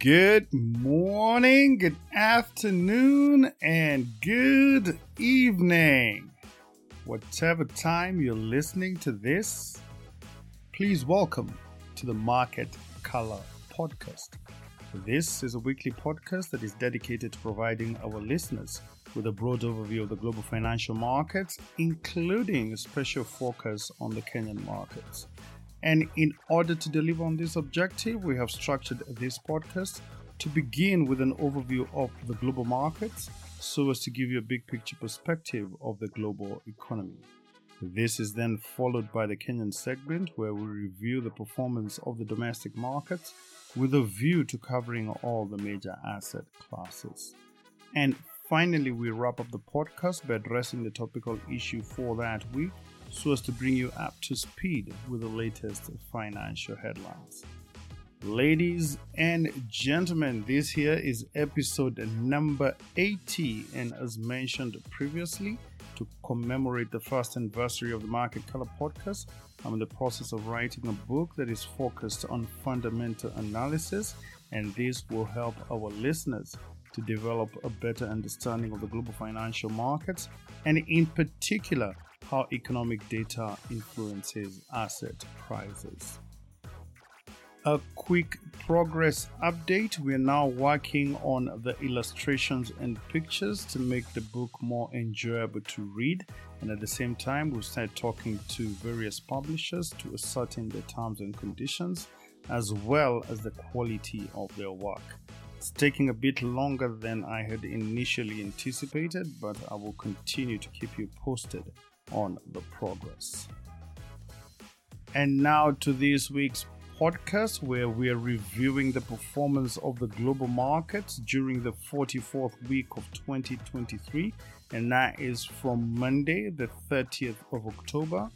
Good morning, good afternoon, and good evening. Whatever time you're listening to this, please welcome to the Market Color Podcast. This is a weekly podcast that is dedicated to providing our listeners with a broad overview of the global financial markets, including a special focus on the Kenyan markets. And in order to deliver on this objective, we have structured this podcast to begin with an overview of the global markets so as to give you a big picture perspective of the global economy. This is then followed by the Kenyan segment where we review the performance of the domestic markets with a view to covering all the major asset classes. And finally, we wrap up the podcast by addressing the topical issue for that week so as to bring you up to speed with the latest financial headlines. Ladies and gentlemen, this here is episode number 80, and as mentioned previously, to commemorate the first anniversary of the Market Color podcast, I'm in the process of writing a book that is focused on fundamental analysis, and this will help our listeners to develop a better understanding of the global financial markets and, in particular, how economic data influences asset prices. A quick progress update. We're now working on the illustrations and pictures to make the book more enjoyable to read. And at the same time, we'll start talking to various publishers to ascertain the terms and conditions as well as the quality of their work. It's taking a bit longer than I had initially anticipated, but I will continue to keep you posted on the progress. And now to this week's podcast, where we are reviewing the performance of the global markets during the 44th week of 2023, and that is from Monday, the 30th of October,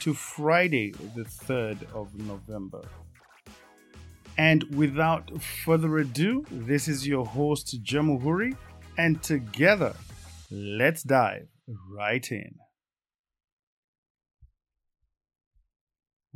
to Friday, the 3rd of November. And without further ado, this is your host, Jamuhuri, and together, let's dive right in.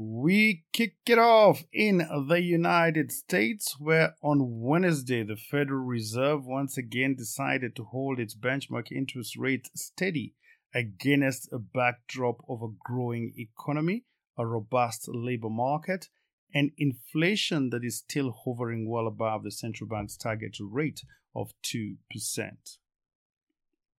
We kick it off in the United States, where on Wednesday the Federal Reserve once again decided to hold its benchmark interest rate steady against a backdrop of a growing economy, a robust labor market, and inflation that is still hovering well above the central bank's target rate of 2%.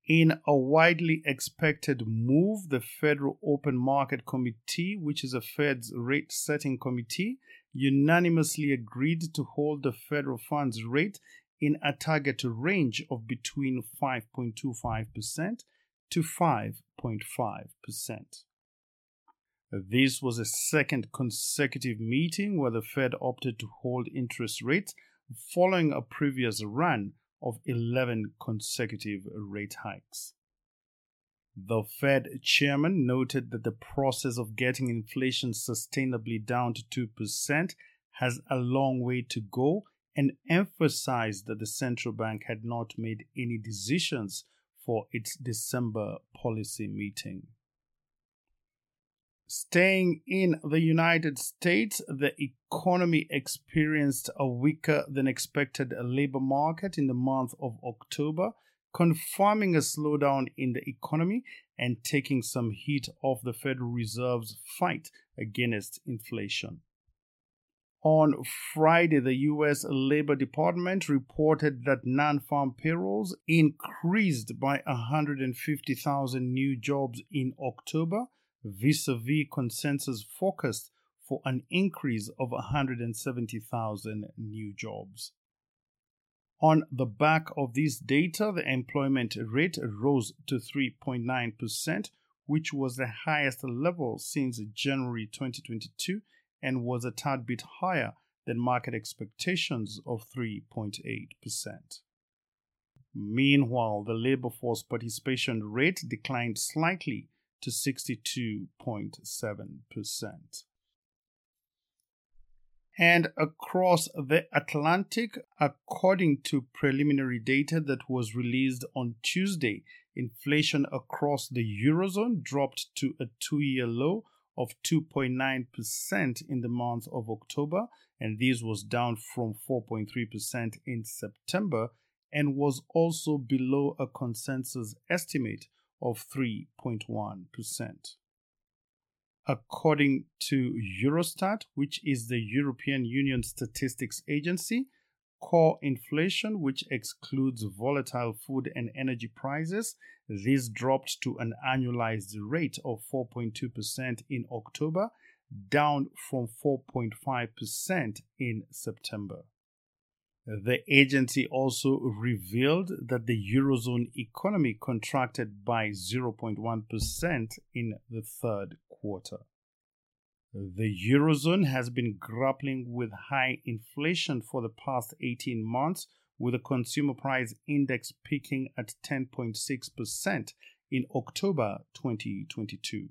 In a widely expected move, the Federal Open Market Committee, which is a Fed's rate setting committee, unanimously agreed to hold the federal funds rate in a target range of between 5.25% to 5.5%. This was a second consecutive meeting where the Fed opted to hold interest rates following a previous run of 11 consecutive rate hikes. The Fed chairman noted that the process of getting inflation sustainably down to 2% has a long way to go and emphasized that the central bank had not made any decisions for its December policy meeting. Staying in the United States, the economy experienced a weaker than expected labor market in the month of October, confirming a slowdown in the economy and taking some heat off the Federal Reserve's fight against inflation. On Friday, the U.S. Labor Department reported that non farm payrolls increased by 150,000 new jobs in October vis a vis consensus forecast for an increase of 170,000 new jobs. On the back of this data, the employment rate rose to 3.9%, which was the highest level since January 2022 and was a tad bit higher than market expectations of 3.8%. Meanwhile, the labor force participation rate declined slightly to 62.7%. And across the Atlantic, according to preliminary data that was released on Tuesday, inflation across the Eurozone dropped to a two year low of 2.9% in the month of October, and this was down from 4.3% in September and was also below a consensus estimate of 3.1%. According to Eurostat, which is the European Union Statistics Agency, core inflation, which excludes volatile food and energy prices, this dropped to an annualized rate of 4.2% in October, down from 4.5% in September. The agency also revealed that the Eurozone economy contracted by 0.1% in the third quarter. The Eurozone has been grappling with high inflation for the past 18 months, with the consumer price index peaking at 10.6% in October 2022.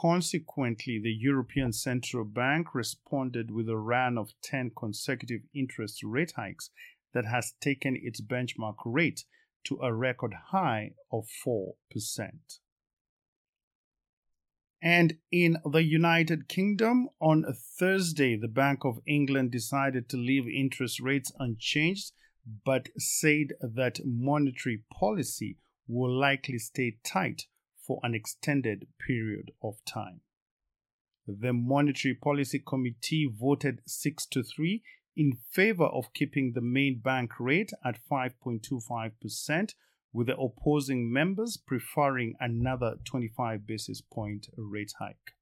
Consequently, the European Central Bank responded with a run of 10 consecutive interest rate hikes that has taken its benchmark rate to a record high of 4%. And in the United Kingdom, on Thursday, the Bank of England decided to leave interest rates unchanged, but said that monetary policy will likely stay tight for an extended period of time. The Monetary Policy Committee voted 6 to 3 in favor of keeping the main bank rate at 5.25% with the opposing members preferring another 25 basis point rate hike.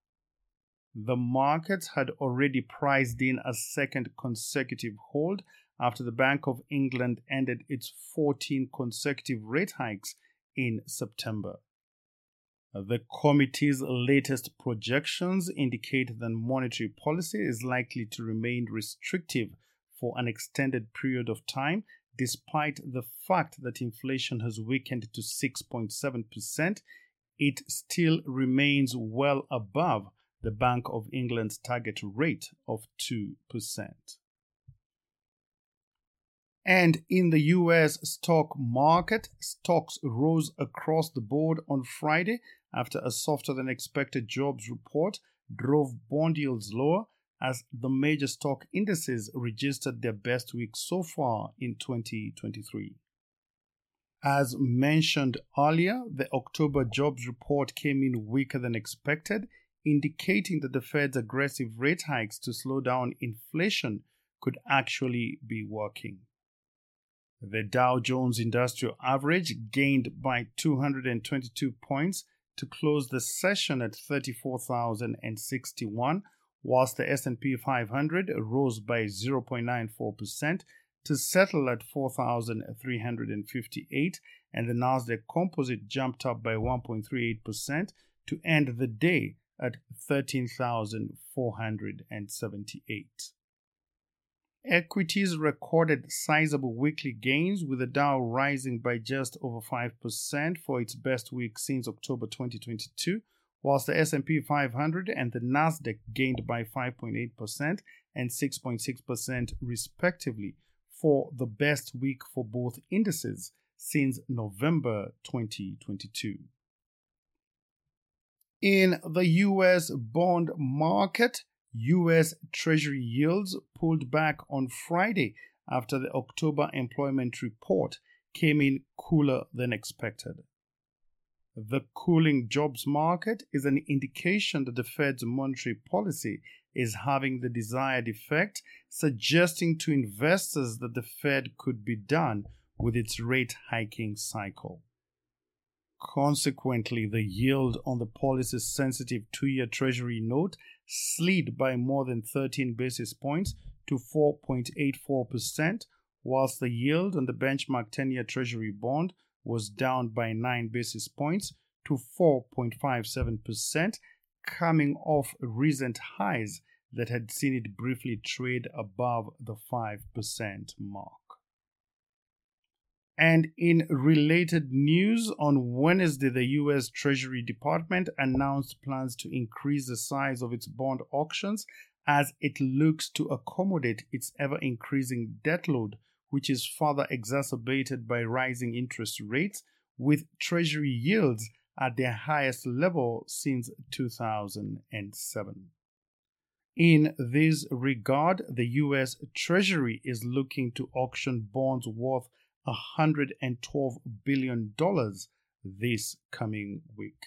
The markets had already priced in a second consecutive hold after the Bank of England ended its 14 consecutive rate hikes in September. The committee's latest projections indicate that monetary policy is likely to remain restrictive for an extended period of time despite the fact that inflation has weakened to 6.7%, it still remains well above the Bank of England's target rate of 2%. And in the US stock market, stocks rose across the board on Friday after a softer than expected jobs report drove bond yields lower as the major stock indices registered their best week so far in 2023. As mentioned earlier, the October jobs report came in weaker than expected, indicating that the Fed's aggressive rate hikes to slow down inflation could actually be working. The Dow Jones Industrial Average gained by 222 points to close the session at 34,061 whilst the S&P 500 rose by 0.94% to settle at 4,358 and the Nasdaq Composite jumped up by 1.38% to end the day at 13,478. Equities recorded sizable weekly gains with the Dow rising by just over 5% for its best week since October 2022 whilst the S&P 500 and the Nasdaq gained by 5.8% and 6.6% respectively for the best week for both indices since November 2022. In the US bond market, US Treasury yields pulled back on Friday after the October employment report came in cooler than expected. The cooling jobs market is an indication that the Fed's monetary policy is having the desired effect, suggesting to investors that the Fed could be done with its rate hiking cycle. Consequently, the yield on the policy's sensitive two year Treasury note slid by more than 13 basis points to 4.84%, whilst the yield on the benchmark 10 year Treasury bond was down by 9 basis points to 4.57%, coming off recent highs that had seen it briefly trade above the 5% mark. And in related news, on Wednesday, the US Treasury Department announced plans to increase the size of its bond auctions as it looks to accommodate its ever increasing debt load which is further exacerbated by rising interest rates, with Treasury yields at their highest level since 2007. In this regard, the US Treasury is looking to auction bonds worth $112 billion this coming week.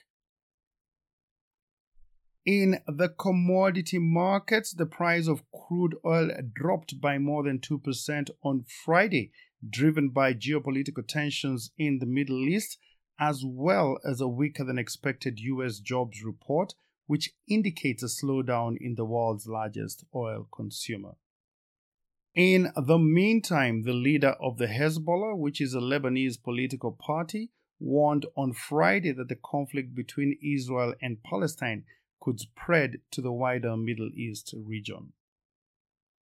In the commodity markets, the price of crude oil dropped by more than 2% on Friday, driven by geopolitical tensions in the Middle East, as well as a weaker than expected US jobs report, which indicates a slowdown in the world's largest oil consumer. In the meantime, the leader of the Hezbollah, which is a Lebanese political party, warned on Friday that the conflict between Israel and Palestine could spread to the wider Middle East region.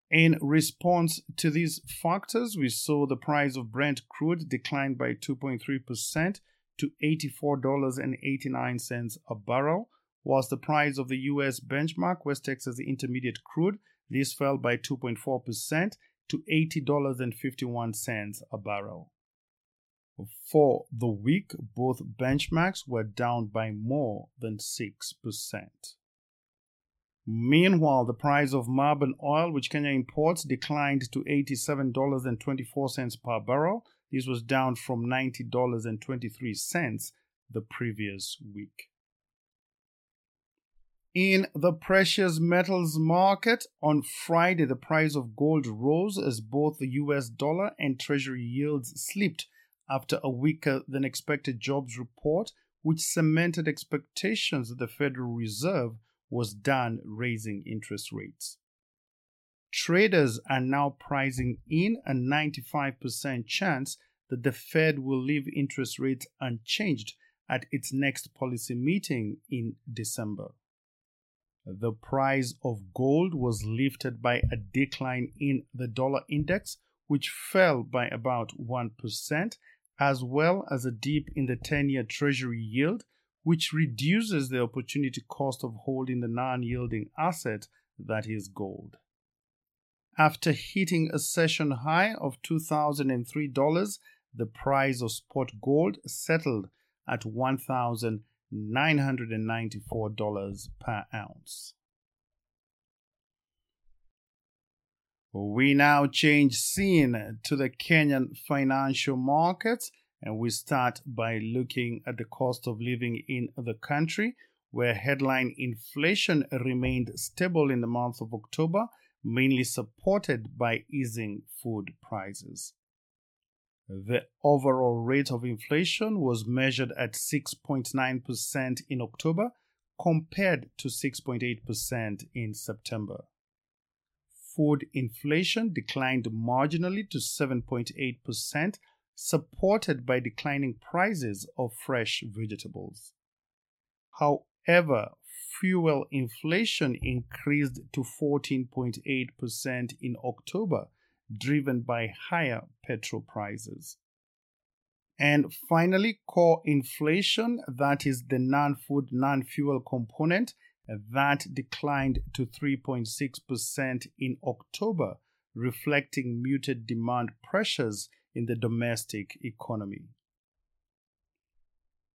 In response to these factors, we saw the price of Brent crude decline by 2.3% to $84.89 a barrel, whilst the price of the US benchmark West Texas Intermediate crude this fell by 2.4% to $80.51 a barrel. For the week, both benchmarks were down by more than 6%. Meanwhile, the price of Murban oil, which Kenya imports, declined to $87.24 per barrel. This was down from $90.23 the previous week. In the precious metals market, on Friday, the price of gold rose as both the US dollar and Treasury yields slipped after a weaker than expected jobs report, which cemented expectations that the Federal Reserve was done raising interest rates. Traders are now pricing in a 95% chance that the Fed will leave interest rates unchanged at its next policy meeting in December. The price of gold was lifted by a decline in the dollar index, which fell by about 1%, as well as a dip in the 10 year Treasury yield, which reduces the opportunity cost of holding the non yielding asset that is gold. After hitting a session high of $2,003, the price of spot gold settled at $1,994 per ounce. We now change scene to the Kenyan financial markets and we start by looking at the cost of living in the country, where headline inflation remained stable in the month of October, mainly supported by easing food prices. The overall rate of inflation was measured at 6.9% in October compared to 6.8% in September. Food inflation declined marginally to 7.8%, supported by declining prices of fresh vegetables. However, fuel inflation increased to 14.8% in October, driven by higher petrol prices. And finally, core inflation, that is the non food, non fuel component, that declined to 3.6% in October, reflecting muted demand pressures in the domestic economy.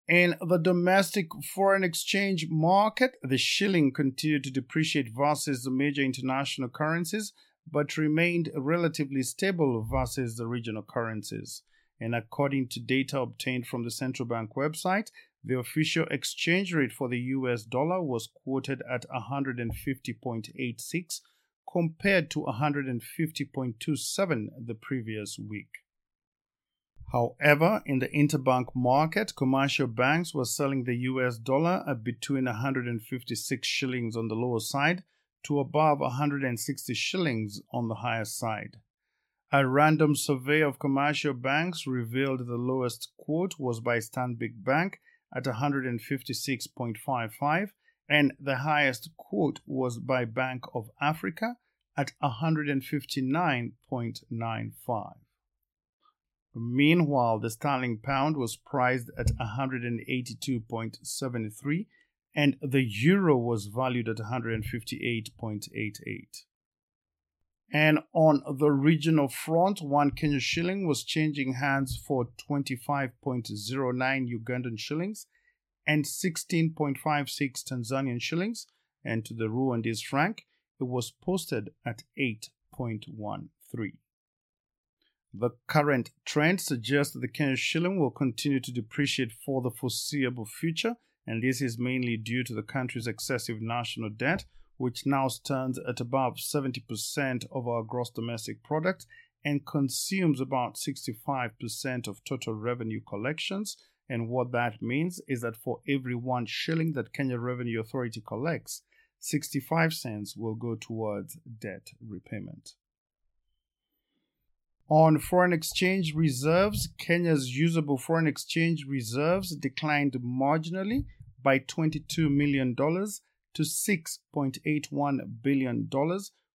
In the domestic foreign exchange market, the shilling continued to depreciate versus the major international currencies, but remained relatively stable versus the regional currencies. And according to data obtained from the central bank website, the official exchange rate for the US dollar was quoted at 150.86 compared to 150.27 the previous week. However, in the interbank market, commercial banks were selling the US dollar at between 156 shillings on the lower side to above 160 shillings on the higher side. A random survey of commercial banks revealed the lowest quote was by Stanbic Bank at 156.55 and the highest quote was by Bank of Africa at 159.95. Meanwhile, the sterling pound was priced at 182.73 and the euro was valued at 158.88. And on the regional front, one Kenyan shilling was changing hands for 25.09 Ugandan shillings and 16.56 Tanzanian shillings, and to the Rwandese franc, it was posted at 8.13. The current trend suggests that the Kenyan shilling will continue to depreciate for the foreseeable future, and this is mainly due to the country's excessive national debt, which now stands at above 70% of our gross domestic product and consumes about 65% of total revenue collections. And what that means is that for every one shilling that Kenya Revenue Authority collects, 65 cents will go towards debt repayment. On foreign exchange reserves, Kenya's usable foreign exchange reserves declined marginally by $22 million to $6.81 billion,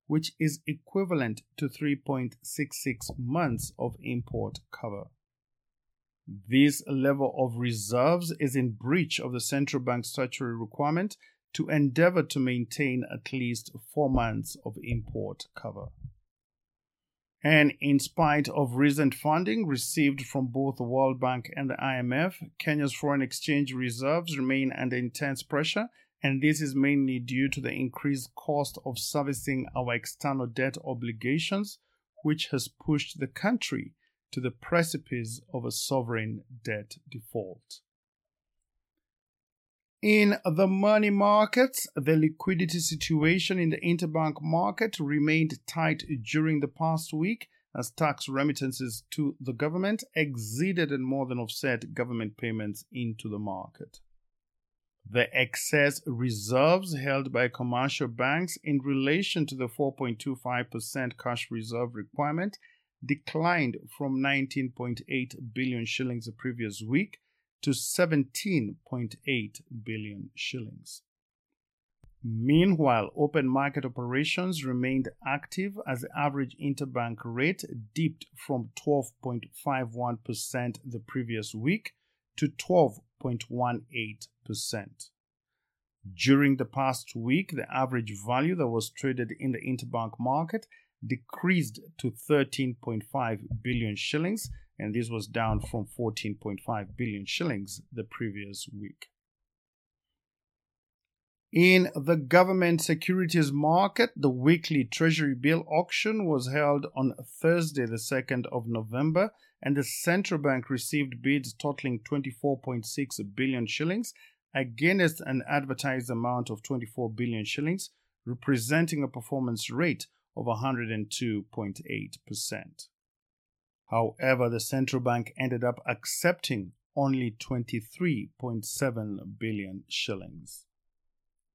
which is equivalent to 3.66 months of import cover. This level of reserves is in breach of the central bank's statutory requirement to endeavor to maintain at least four months of import cover. And in spite of recent funding received from both the World Bank and the IMF, Kenya's foreign exchange reserves remain under intense pressure, and this is mainly due to the increased cost of servicing our external debt obligations, which has pushed the country to the precipice of a sovereign debt default. In the money markets, the liquidity situation in the interbank market remained tight during the past week as tax remittances to the government exceeded and more than offset government payments into the market. The excess reserves held by commercial banks in relation to the 4.25% cash reserve requirement declined from 19.8 billion shillings the previous week to 17.8 billion shillings. Meanwhile, open market operations remained active as the average interbank rate dipped from 12.51% the previous week to 12.18%. During the past week, the average value that was traded in the interbank market decreased to 13.5 billion shillings and this was down from 14.5 billion shillings the previous week. In the government securities market, the weekly Treasury bill auction was held on Thursday, the 2nd of November, and the central bank received bids totaling 24.6 billion shillings against an advertised amount of 24 billion shillings, representing a performance rate of 102.8%. However, the central bank ended up accepting only 23.7 billion shillings.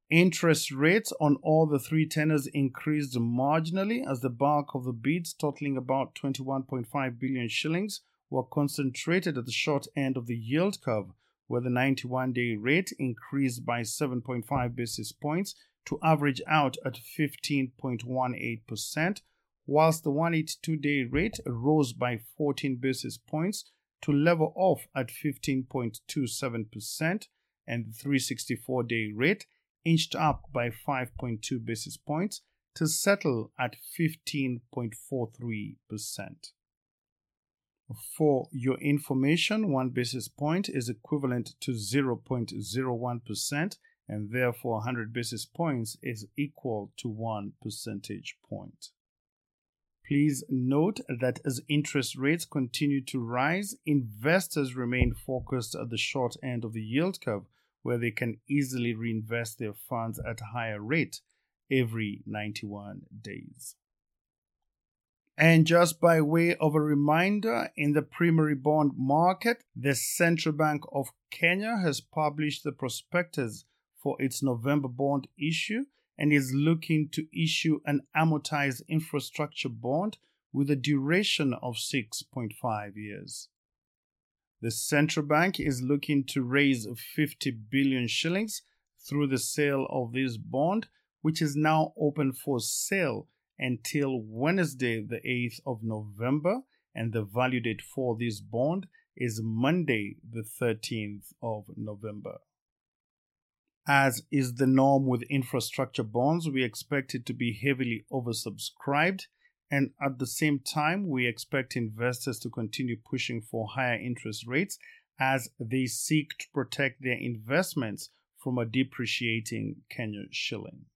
Interest rates on all the three tenors increased marginally as the bulk of the bids, totaling about 21.5 billion shillings, were concentrated at the short end of the yield curve, where the 91 day rate increased by 7.5 basis points to average out at 15.18%, whilst the 182 day rate rose by 14 basis points to level off at 15.27%, and the 364 day rate inched up by 5.2 basis points to settle at 15.43%. For your information, one basis point is equivalent to 0.01%, and therefore 100 basis points is equal to 1 percentage point. Please note that as interest rates continue to rise, investors remain focused at the short end of the yield curve, where they can easily reinvest their funds at a higher rate every 91 days. And just by way of a reminder, in the primary bond market, the Central Bank of Kenya has published the prospectus for its November bond issue and is looking to issue an amortized infrastructure bond with a duration of 6.5 years. The central bank is looking to raise 50 billion shillings through the sale of this bond, which is now open for sale until Wednesday, the 8th of November, and the value date for this bond is Monday, the 13th of November. As is the norm with infrastructure bonds, we expect it to be heavily oversubscribed, and at the same time, we expect investors to continue pushing for higher interest rates as they seek to protect their investments from a depreciating Kenyan shilling.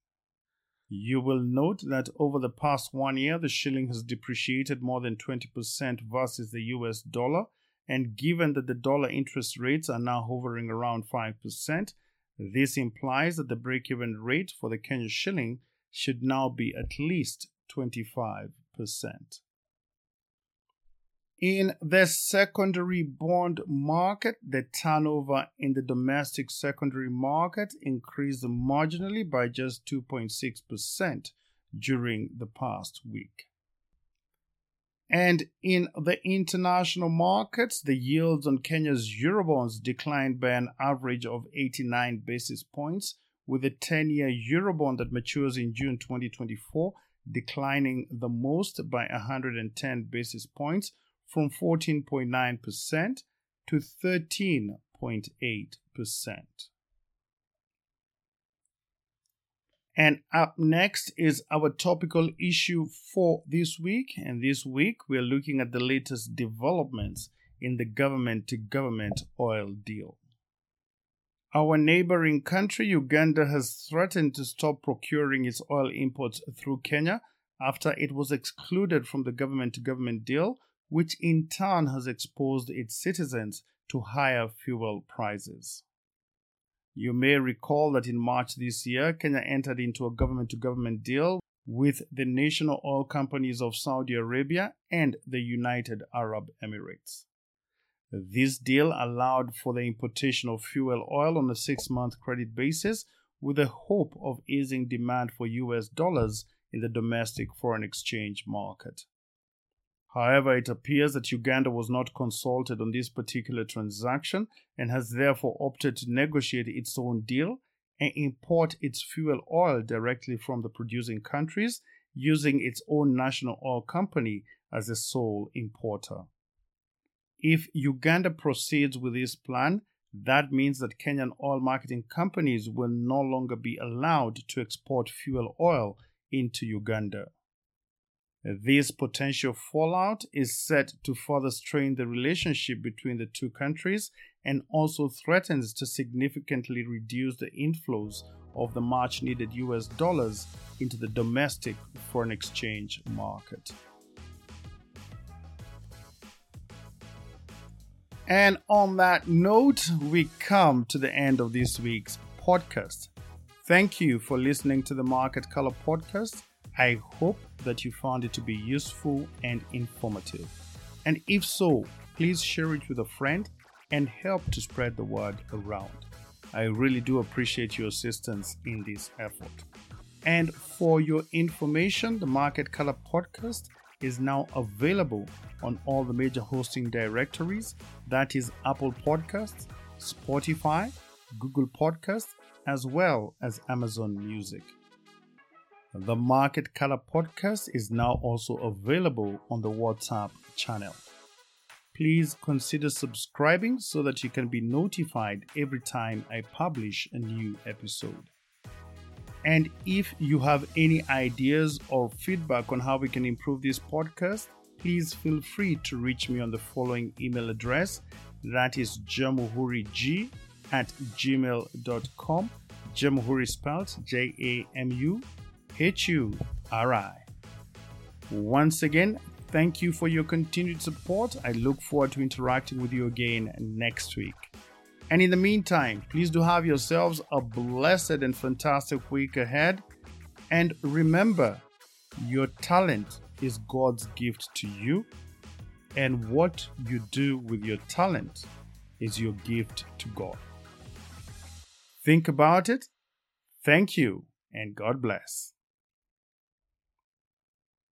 You will note that over the past one year, the shilling has depreciated more than 20% versus the US dollar. And given that the dollar interest rates are now hovering around 5%, this implies that the break even rate for the Kenyan shilling should now be at least 25%. In the secondary bond market, the turnover in the domestic secondary market increased marginally by just 2.6% during the past week. And in the international markets, the yields on Kenya's Eurobonds declined by an average of 89 basis points, with the 10 year Eurobond that matures in June 2024 declining the most by 110 basis points from 14.9% to 13.8%. And up next is our topical issue for this week. And this week, we're looking at the latest developments in the government to government oil deal. Our neighboring country, Uganda, has threatened to stop procuring its oil imports through Kenya after it was excluded from the government to government deal which in turn has exposed its citizens to higher fuel prices. You may recall that in March this year, Kenya entered into a government to government deal with the national oil companies of Saudi Arabia and the United Arab Emirates. This deal allowed for the importation of fuel oil on a six month credit basis with the hope of easing demand for US dollars in the domestic foreign exchange market. However, it appears that Uganda was not consulted on this particular transaction and has therefore opted to negotiate its own deal and import its fuel oil directly from the producing countries using its own national oil company as the sole importer. If Uganda proceeds with this plan, that means that Kenyan oil marketing companies will no longer be allowed to export fuel oil into Uganda. This potential fallout is set to further strain the relationship between the two countries and also threatens to significantly reduce the inflows of the much needed US dollars into the domestic foreign exchange market. And on that note, we come to the end of this week's podcast. Thank you for listening to the Market Color podcast. I hope that you found it to be useful and informative. And if so, please share it with a friend and help to spread the word around. I really do appreciate your assistance in this effort. And for your information, the Market Color podcast is now available on all the major hosting directories that is Apple Podcasts, Spotify, Google Podcasts, as well as Amazon Music. The Market Color podcast is now also available on the WhatsApp channel. Please consider subscribing so that you can be notified every time I publish a new episode. And if you have any ideas or feedback on how we can improve this podcast, please feel free to reach me on the following email address that is jamuhurig at gmail.com. Jamuhuri spelled J A M U H U R I. Once again, thank you for your continued support. I look forward to interacting with you again next week. And in the meantime, please do have yourselves a blessed and fantastic week ahead. And remember, your talent is God's gift to you, and what you do with your talent is your gift to God. Think about it. Thank you, and God bless.